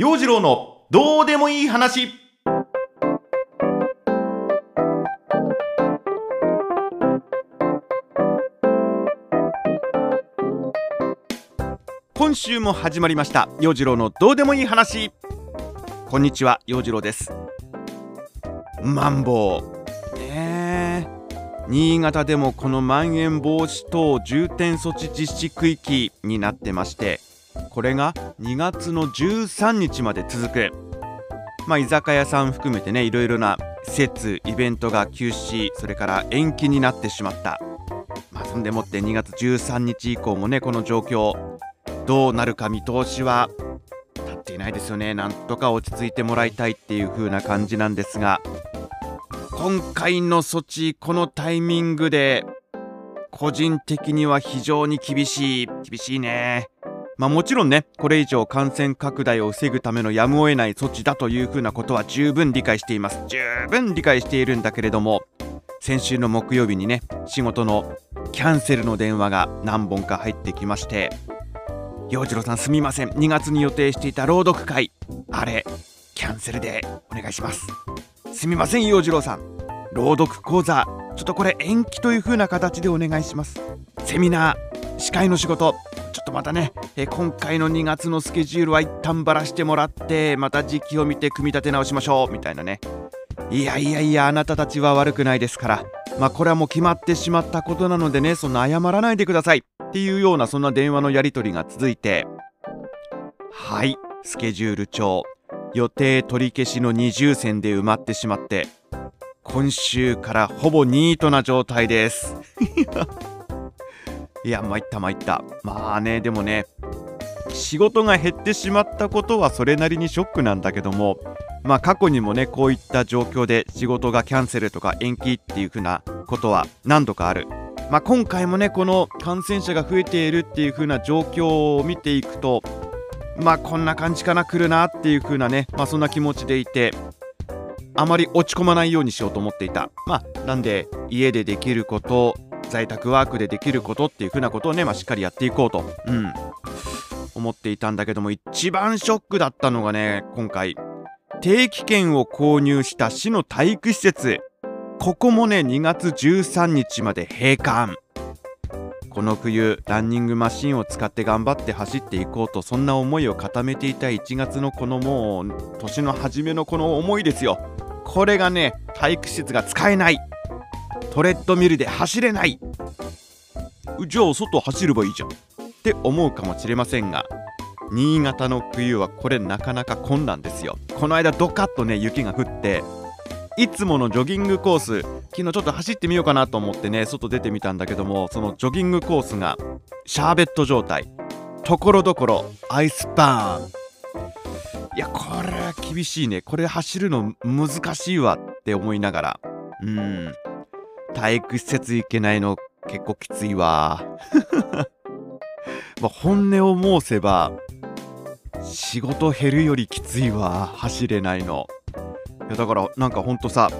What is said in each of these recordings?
陽次郎のどうでもいい話。今週も始まりました。陽次郎のどうでもいい話。こんにちは陽次郎です。マンボウ。ねえ。新潟でもこのまん延防止等重点措置実施区域になってましてこれが2月の13日まで続く。まあ居酒屋さん含めてねいろいろな施設イベントが休止それから延期になってしまった。まあそんでもって2月13日以降もねこの状況どうなるか見通しは立っていないですよね。なんとか落ち着いてもらいたいっていう風な感じなんですが今回の措置このタイミングで個人的には非常に厳しい。厳しいね。まあもちろんねこれ以上感染拡大を防ぐためのやむを得ない措置だというふうなことは十分理解しています。十分理解しているんだけれども先週の木曜日にね仕事のキャンセルの電話が何本か入ってきまして陽次郎さんすみません。2月に予定していた朗読会。あれキャンセルでお願いします。すみません陽次郎さん。朗読講座ちょっとこれ延期という風な形でお願いします。セミナー司会の仕事。とまたねえ今回の2月のスケジュールは一旦ばらしてもらってまた時期を見て組み立て直しましょうみたいなね。いやいやいやあなたたちは悪くないですから。まあこれはもう決まってしまったことなのでねそんな謝らないでください。っていうようなそんな電話のやり取りが続いて。はいスケジュール帳。予定取り消しの二重線で埋まってしまって。今週からほぼニートな状態です。いや参った参った。まあねでもね仕事が減ってしまったことはそれなりにショックなんだけどもまあ過去にもねこういった状況で仕事がキャンセルとか延期っていう風なことは何度かある。まあ、今回もねこの感染者が増えているっていう風な状況を見ていくとまあこんな感じかな来るなっていう風なねまあそんな気持ちでいてあまり落ち込まないようにしようと思っていた。まあなんで家でできること在宅ワークでできることっていう風なことをね、まあ、しっかりやっていこうと。うん。思っていたんだけども一番ショックだったのがね今回。定期券を購入した市の体育施設ここもね2月13日まで閉館。この冬ランニングマシンを使って頑張って走っていこうとそんな思いを固めていた1月のこのもう年の初めのこの思いですよ。これがね体育施設が使えない。トレッドミルで走れない。じゃあ外走ればいいじゃん。って思うかもしれませんが新潟の冬はこれなかなか困難ですよ。この間ドカッとね雪が降っていつものジョギングコース昨日ちょっと走ってみようかなと思ってね外出てみたんだけどもそのジョギングコースがシャーベット状態。ところどころアイスバーン。いやこれは厳しいね。これ走るの難しいわって思いながら。うん。体育施設行けないの結構きついわ。ま本音を申せば仕事減るよりきついわ。走れないの。いやだからなんかほんとさ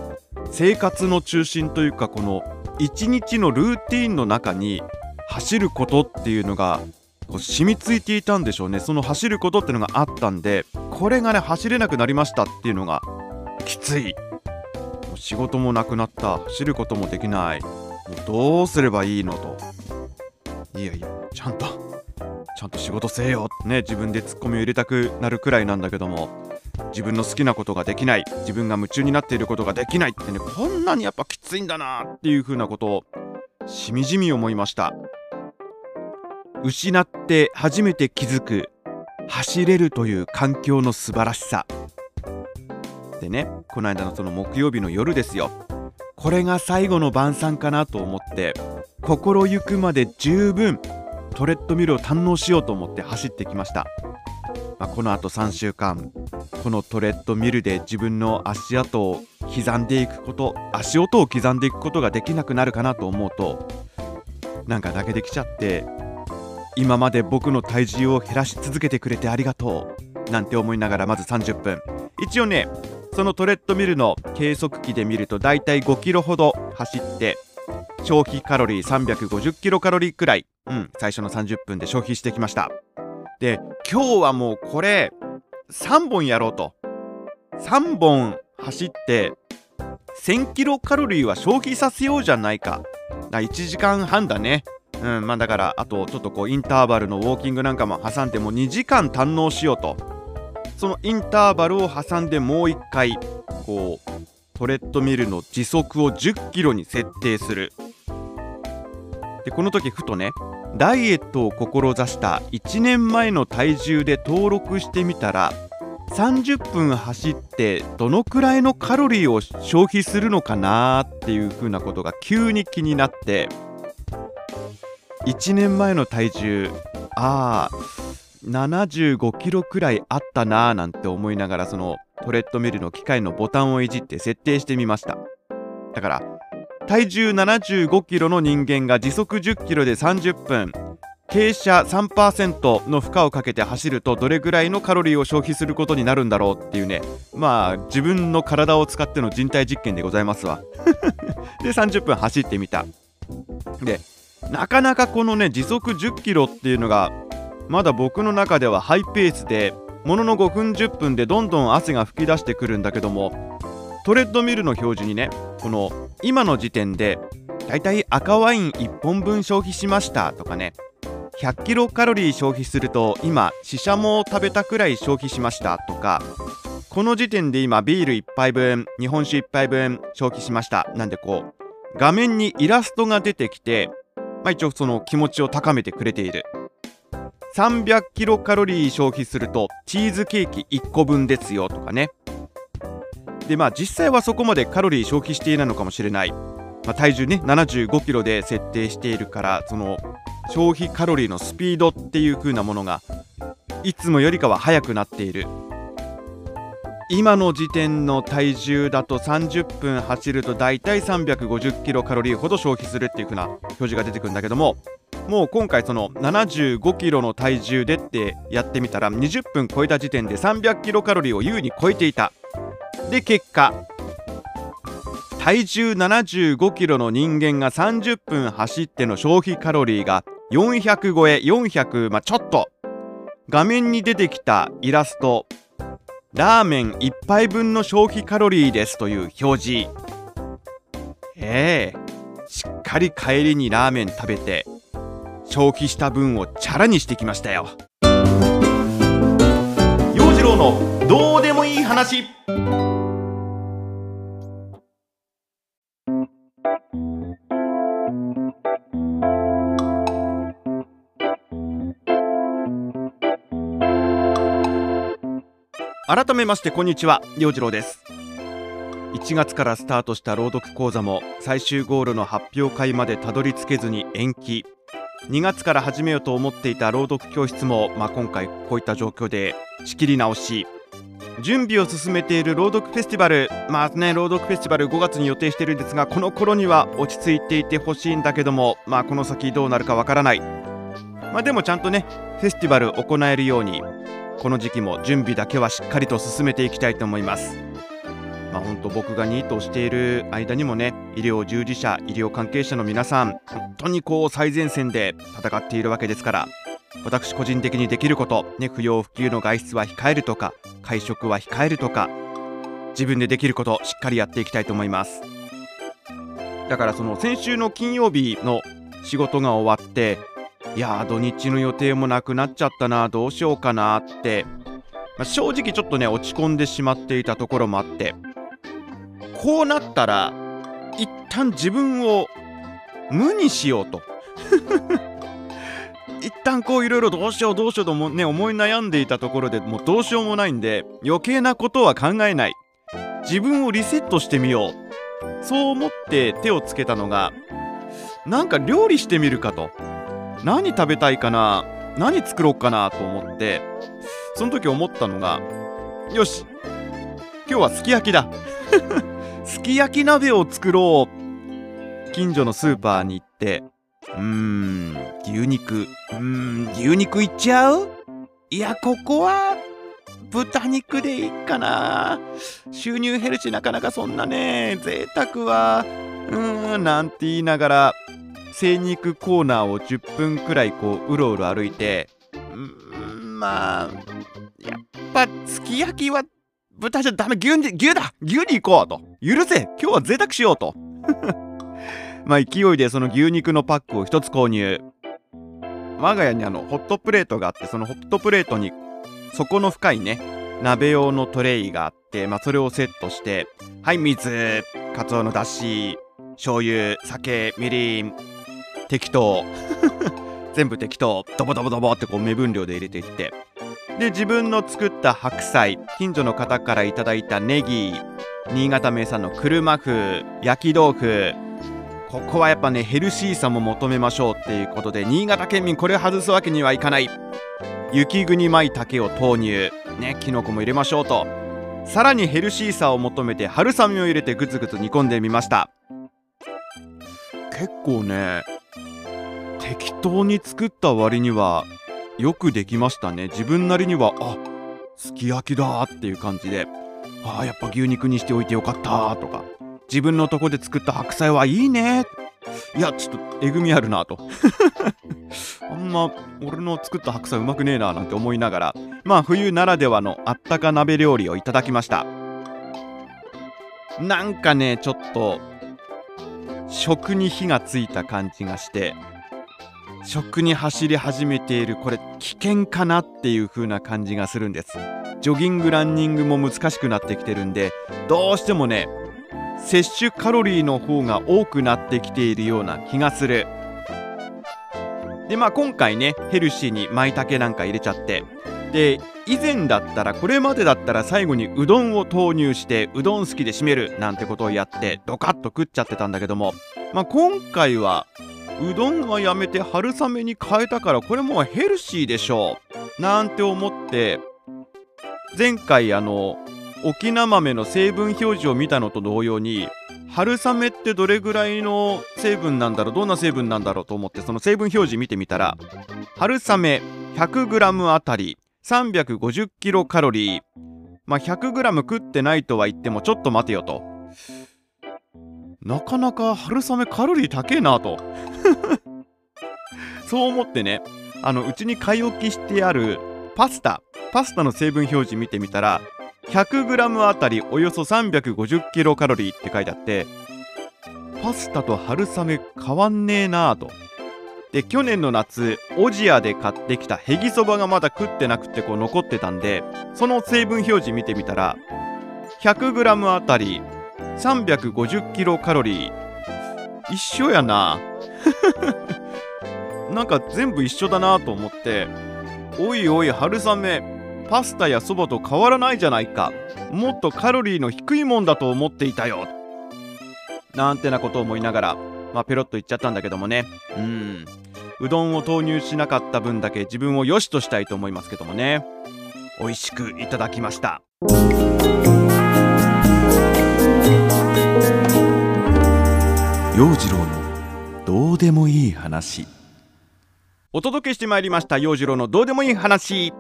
生活の中心というかこの一日のルーティンの中に走ることっていうのがこう染みついていたんでしょうね。その走ることっていうのがあったんでこれがね走れなくなりましたっていうのがきつい。仕事もなくなった。走ることもできない。もうどうすればいいのと。いやいやちゃんと。ちゃんと仕事せえよ。ってね自分でツッコミを入れたくなるくらいなんだけども。自分の好きなことができない。自分が夢中になっていることができない。ってねこんなにやっぱきついんだなっていう風なことをしみじみ思いました。失って初めて気づく。走れるという環境の素晴らしさ。でねこの間のその木曜日の夜ですよ。これが最後の晩餐かなと思って心ゆくまで十分トレッドミルを堪能しようと思って走ってきました、まあ、このあと3週間このトレッドミルで自分の足跡を刻んでいくこと足音を刻んでいくことができなくなるかなと思うとなんか泣けてきちゃって今まで僕の体重を減らし続けてくれてありがとうなんて思いながらまず30分。一応ねそのトレッドミルの計測器で見るとだいたい5キロほど走って消費カロリー350キロカロリーくらい、うん、最初の30分で消費してきました。で今日はもうこれ3本やろうと。3本走って1000キロカロリーは消費させようじゃないか。1時間半だね。うんまあだからあとちょっとこうインターバルのウォーキングなんかも挟んでもう2時間堪能しようと。そのインターバルを挟んでもう1回こうトレッドミルの時速を10キロに設定する。でこの時ふとねダイエットを志した1年前の体重で登録してみたら30分走ってどのくらいのカロリーを消費するのかなっていうふうなことが急に気になって1年前の体重ああ75キロくらいあったなーなんて思いながらそのトレッドミルの機械のボタンをいじって設定してみました。だから体重75キロの人間が時速10キロで30分傾斜3%の負荷をかけて走るとどれぐらいのカロリーを消費することになるんだろうっていうね。まあ自分の体を使っての人体実験でございますわ。で30分走ってみた。でなかなかこのね時速10キロっていうのがまだ僕の中ではハイペースでものの5分10分でどんどん汗が噴き出してくるんだけどもトレッドミルの表示にねこの今の時点でだいたい赤ワイン1本分消費しましたとかね100キロカロリー消費すると今シシャモを食べたくらい消費しましたとかこの時点で今ビール1杯分日本酒1杯分消費しましたなんでこう画面にイラストが出てきてまあ、一応その気持ちを高めてくれている。300キロカロリー消費するとチーズケーキ1個分ですよとかね。でまあ実際はそこまでカロリー消費していないのかもしれない、まあ、体重ね75キロで設定しているからその消費カロリーのスピードっていう風なものがいつもよりかは速くなっている。今の時点の体重だと30分走るとだいたい350キロカロリーほど消費するっていう風な表示が出てくるんだけどももう今回その75キロの体重でってやってみたら20分超えた時点で300キロカロリーを優に超えていた。で結果体重75キロの人間が30分走っての消費カロリーが400超え400まあちょっと。画面に出てきたイラストラーメン1杯分の消費カロリーですという表示。ええ。しっかり帰りにラーメン食べて消費した分をチャラにしてきましたよ。陽次郎のどうでもいい話。改めましてこんにちは陽次郎です。1月からスタートした朗読講座も最終ゴールの発表会までたどり着けずに延期2月から始めようと思っていた朗読教室も、まあ、今回こういった状況で仕切り直し。準備を進めている朗読フェスティバルまあね朗読フェスティバル5月に予定してるんですがこの頃には落ち着いていてほしいんだけどもまあこの先どうなるかわからない。まあでもちゃんとねフェスティバル行えるようにこの時期も準備だけはしっかりと進めていきたいと思います。あ本当僕がニートをしている間にもね医療従事者医療関係者の皆さん本当にこう最前線で戦っているわけですから私個人的にできること、ね、不要不急の外出は控えるとか会食は控えるとか自分でできることしっかりやっていきたいと思います。だからその先週の金曜日の仕事が終わっていやー土日の予定もなくなっちゃったなどうしようかなって、まあ、正直ちょっとね落ち込んでしまっていたところもあってこうなったら一旦自分を無にしようと。一旦こういろいろどうしようどうしようともね思い悩んでいたところでもうどうしようもないんで余計なことは考えない。自分をリセットしてみよう。そう思って手をつけたのがなんか料理してみるかと。何食べたいかな何作ろうかなと思ってその時思ったのがよし今日はすき焼きだ。すき焼き鍋を作ろう。近所のスーパーに行って。うーん牛肉。うーん牛肉いっちゃう？いやここは豚肉でいいかな。収入減るしなかなかそんなね贅沢は。うーんなんて言いながら。精肉コーナーを10分くらいこううろうろ歩いて。うんまあやっぱすき焼きは豚じゃダメ牛に牛だ。牛に行こうと。許せ。今日は贅沢しようと。まあ勢いでその牛肉のパックを一つ購入。我が家にあのホットプレートがあってそのホットプレートに底の深いね鍋用のトレイがあって、まあ、それをセットしてはい水かつおのだし醤油酒みりん適当。全部適当。ドボドボドボってこう目分量で入れていって。で自分の作った白菜近所の方からいただいたネギ新潟名産の車風焼き豆腐ここはやっぱねヘルシーさも求めましょうっていうことで新潟県民これ外すわけにはいかない。雪国舞茸を投入。ねきのこも入れましょうと。さらにヘルシーさを求めて春雨を入れてグツグツ煮込んでみました。結構ね適当に作った割にはよくできましたね。自分なりにはあすき焼きだっていう感じであやっぱ牛肉にしておいてよかったとか自分のとこで作った白菜はいいね。いやちょっとえぐみあるなと。あんま俺の作った白菜うまくねえななんて思いながらまあ冬ならではのあったか鍋料理をいただきました。なんかねちょっと食に火がついた感じがして食に走り始めているこれ危険かなっていう風な感じがするんです。ジョギングランニングも難しくなってきてるんでどうしてもね摂取カロリーの方が多くなってきているような気がする。でまあ今回ねヘルシーに舞茸なんか入れちゃって。で以前だったらこれまでだったら最後にうどんを投入してうどん好きで締めるなんてことをやってドカッと食っちゃってたんだけども。まあ今回はうどんはやめて春雨に変えたからこれもうヘルシーでしょ。うなんて思って前回あの沖縄豆の成分表示を見たのと同様に春雨ってどれぐらいの成分なんだろうどんな成分なんだろうと思ってその成分表示見てみたら春雨 100g あたり350キロカロリー。まあ 100g 食ってないとは言ってもちょっと待てよと。なかなか春雨カロリー高えなと。そう思ってねあのうちに買い置きしてあるパスタパスタの成分表示見てみたら 100g あたりおよそ350キロカロリーって書いてあってパスタと春雨変わんねえなぁと。で去年の夏オジアで買ってきたヘギそばがまだ食ってなくてこう残ってたんでその成分表示見てみたら 100g あたり350キロカロリー。一緒やな。なんか全部一緒だなと思っておいおい春雨パスタやそばと変わらないじゃないか。もっとカロリーの低いもんだと思っていたよ。なんてなことを思いながらまあペロッと言っちゃったんだけどもね。うん。うどんを投入しなかった分だけ自分を良しとしたいと思いますけどもね。美味しくいただきました。陽次郎のどうでもいい話。お届けしてまいりました陽次郎のどうでもいい話。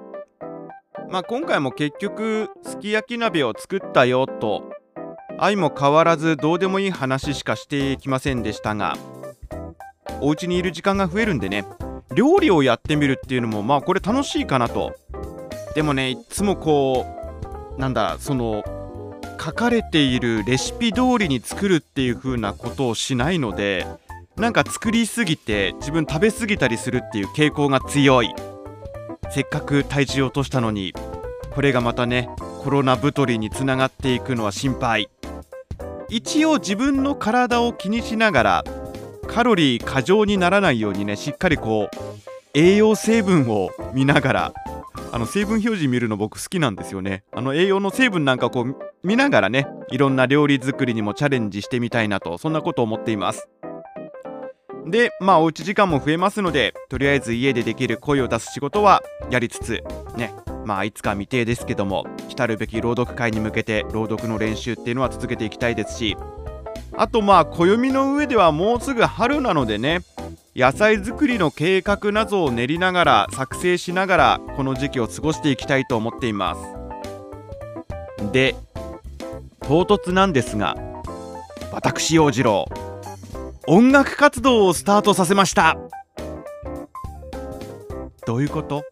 まあ今回も結局すき焼き鍋を作ったよと。愛も変わらずどうでもいい話しかしてきませんでしたが。お家にいる時間が増えるんでね。料理をやってみるっていうのもまあこれ楽しいかなと。でもねいつもこうなんだその書かれているレシピ通りに作るっていう風なことをしないのでなんか作りすぎて自分食べ過ぎたりするっていう傾向が強い。せっかく体重落としたのにこれがまたねコロナ太りにつながっていくのは心配。一応自分の体を気にしながらカロリー過剰にならないようにねしっかりこう栄養成分を見ながらあの成分表示見るの僕好きなんですよね。あの栄養の成分なんかこう見ながらねいろんな料理作りにもチャレンジしてみたいなとそんなことを思っています。でまあおうち時間も増えますのでとりあえず家でできる声を出す仕事はやりつつねまあいつか未定ですけども来るべき朗読会に向けて朗読の練習っていうのは続けていきたいですしあとまあ暦の上ではもうすぐ春なのでね野菜作りの計画などを練りながら作成しながらこの時期を過ごしていきたいと思っています。で唐突なんですが私陽次郎音楽活動をスタートさせました。どういうこと？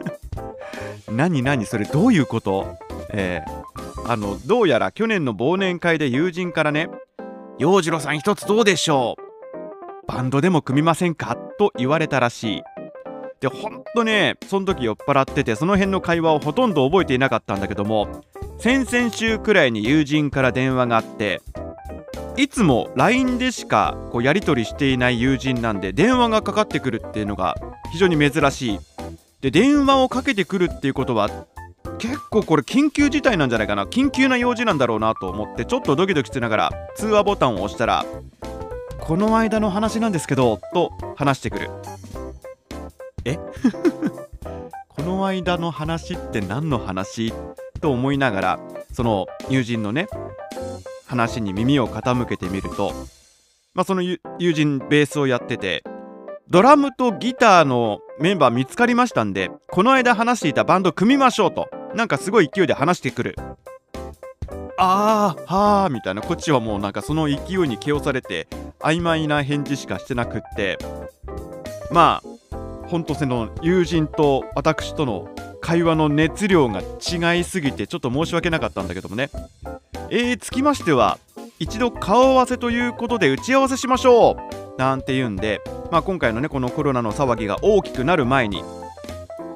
何何？それどういうこと？えー、あのどうやら去年の忘年会で友人からね「洋次郎さん一つどうでしょう？バンドでも組みませんか?」と言われたらしい。でほんとねその時酔っ払っててその辺の会話をほとんど覚えていなかったんだけども先々週くらいに友人から電話があっていつも LINE でしかこうやり取りしていない友人なんで電話がかかってくるっていうのが非常に珍しい。で電話をかけてくるっていうことは結構これ緊急事態なんじゃないかな。緊急な用事なんだろうなと思ってちょっとドキドキしながら通話ボタンを押したらこの間の話なんですけどと話してくる。え？この間の話って何の話？と思いながらその友人のね話に耳を傾けてみると、まあ、その友人ベースをやっててドラムとギターのメンバー見つかりましたんでこの間話していたバンド組みましょうとなんかすごい勢いで話してくる。あーはーみたいな。こっちはもうなんかその勢いに気をされて曖昧な返事しかしてなくって。まあほんとその友人と私との会話の熱量が違いすぎてちょっと申し訳なかったんだけどもね。えー、つきましては一度顔合わせということで打ち合わせしましょう。なんて言うんで、まあ、今回のねこのコロナの騒ぎが大きくなる前に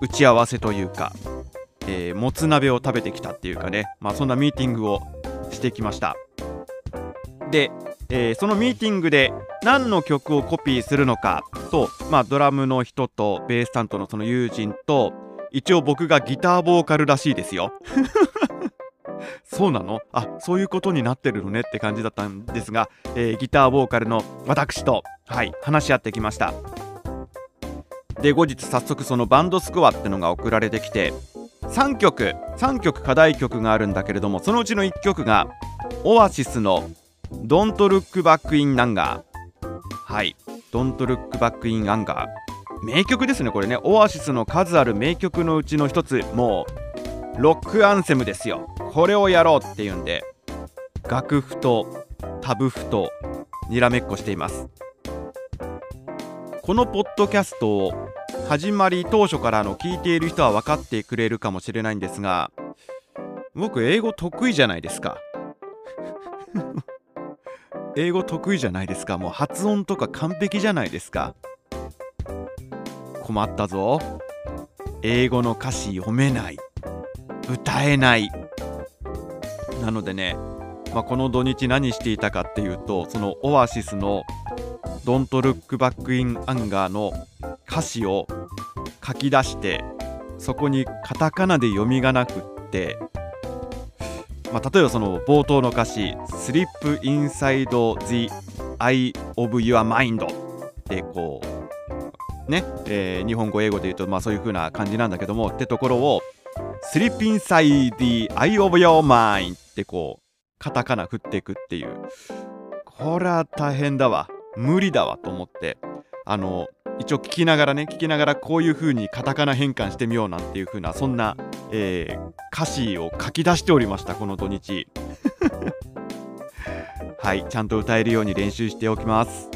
打ち合わせというか、えー、もつ鍋を食べてきたっていうかね、まあ、そんなミーティングをしてきました。で、えー、そのミーティングで何の曲をコピーするのかと、まあ、ドラムの人とベース担当のその友人と一応僕がギターボーカルらしいですよ。そうなの？あそういうことになってるのねって感じだったんですが、えー、ギターボーカルの私と、はい、話し合ってきました。で後日早速そのバンドスコアってのが送られてきて3曲3曲課題曲があるんだけれどもそのうちの1曲がオアシスの「Don't Look Back in Anger」はい「Don't Look Back in Anger」名曲ですねこれね。オアシスの数ある名曲のうちの一つ。もうロックアンセムですよ。これをやろうっていうんで楽譜とタブ譜とにらめっこしています。このポッドキャストを始まり当初からの聞いている人は分かってくれるかもしれないんですが僕英語得意じゃないですか。英語得意じゃないですか。もう発音とか完璧じゃないですか。困ったぞ。英語の歌詞読めない。歌えない。なのでね、まあ、この土日何していたかっていうとそのオアシスの「Don't Look Back in Anger」の歌詞を書き出してそこにカタカナで読みがなくって、まあ、例えばその冒頭の歌詞「Slip inside the eye of your mind」ってこうね、えー、日本語英語で言うとまあそういう風な感じなんだけどもってところを「Slip inside the eye of your mind」ってこうカタカナ振っていくっていう。これは大変だわ。無理だわと思ってあの一応聞きながらね聞きながらこういう風にカタカナ変換してみようなんていう風なそんな、えー、歌詞を書き出しておりましたこの土日。はいちゃんと歌えるように練習しておきます。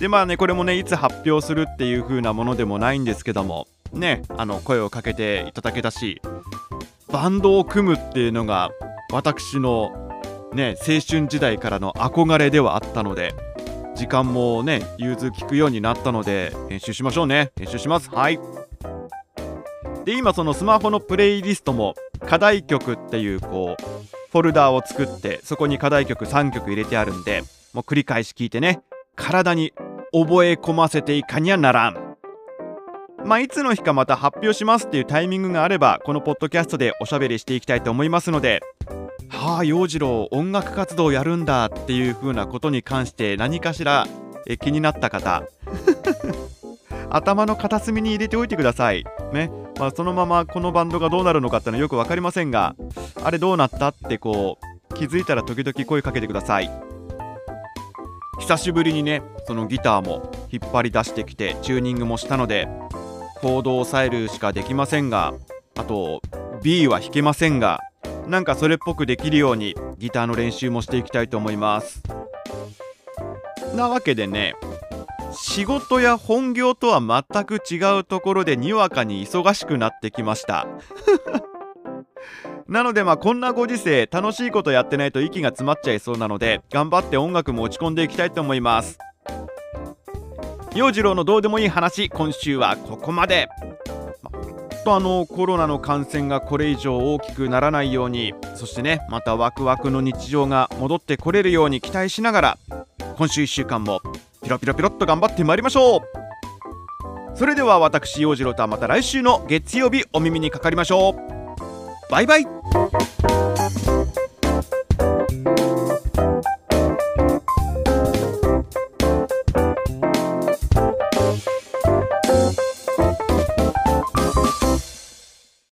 でまあねこれもねいつ発表するっていう風なものでもないんですけどもねあの声をかけていただけたしバンドを組むっていうのが私のね青春時代からの憧れではあったので時間もね融通聞くようになったので編集しましょうね。編集します。はい。で今そのスマホのプレイリストも課題曲っていうこうフォルダーを作ってそこに課題曲3曲入れてあるんでもう繰り返し聞いてね体に覚え込ませていかにゃならん。まあ、いつの日かまた発表しますっていうタイミングがあればこのポッドキャストでおしゃべりしていきたいと思いますのではあ洋次郎音楽活動やるんだっていう風なことに関して何かしらえ気になった方。頭の片隅に入れておいてください。ね。まあ、そのままこのバンドがどうなるのかってのはよく分かりませんがあれどうなったってこう気づいたら時々声かけてください。久しぶりにねそのギターも引っ張り出してきてチューニングもしたのでコードを抑えるしかできませんがあと B は弾けませんがなんかそれっぽくできるようにギターの練習もしていきたいと思います。なわけでね仕事や本業とは全く違うところでにわかに忙しくなってきました。なのでまあこんなご時世楽しいことやってないと息が詰まっちゃいそうなので頑張って音楽も落ち込んでいきたいと思います。陽次郎のどうでもいい話今週はここまで、とあのコロナの感染がこれ以上大きくならないようにそしてねまたワクワクの日常が戻ってこれるように期待しながら今週1週間もピロピロピロっと頑張ってまいりましょう。それでは私陽次郎とはまた来週の月曜日お耳にかかりましょう。バイバイ。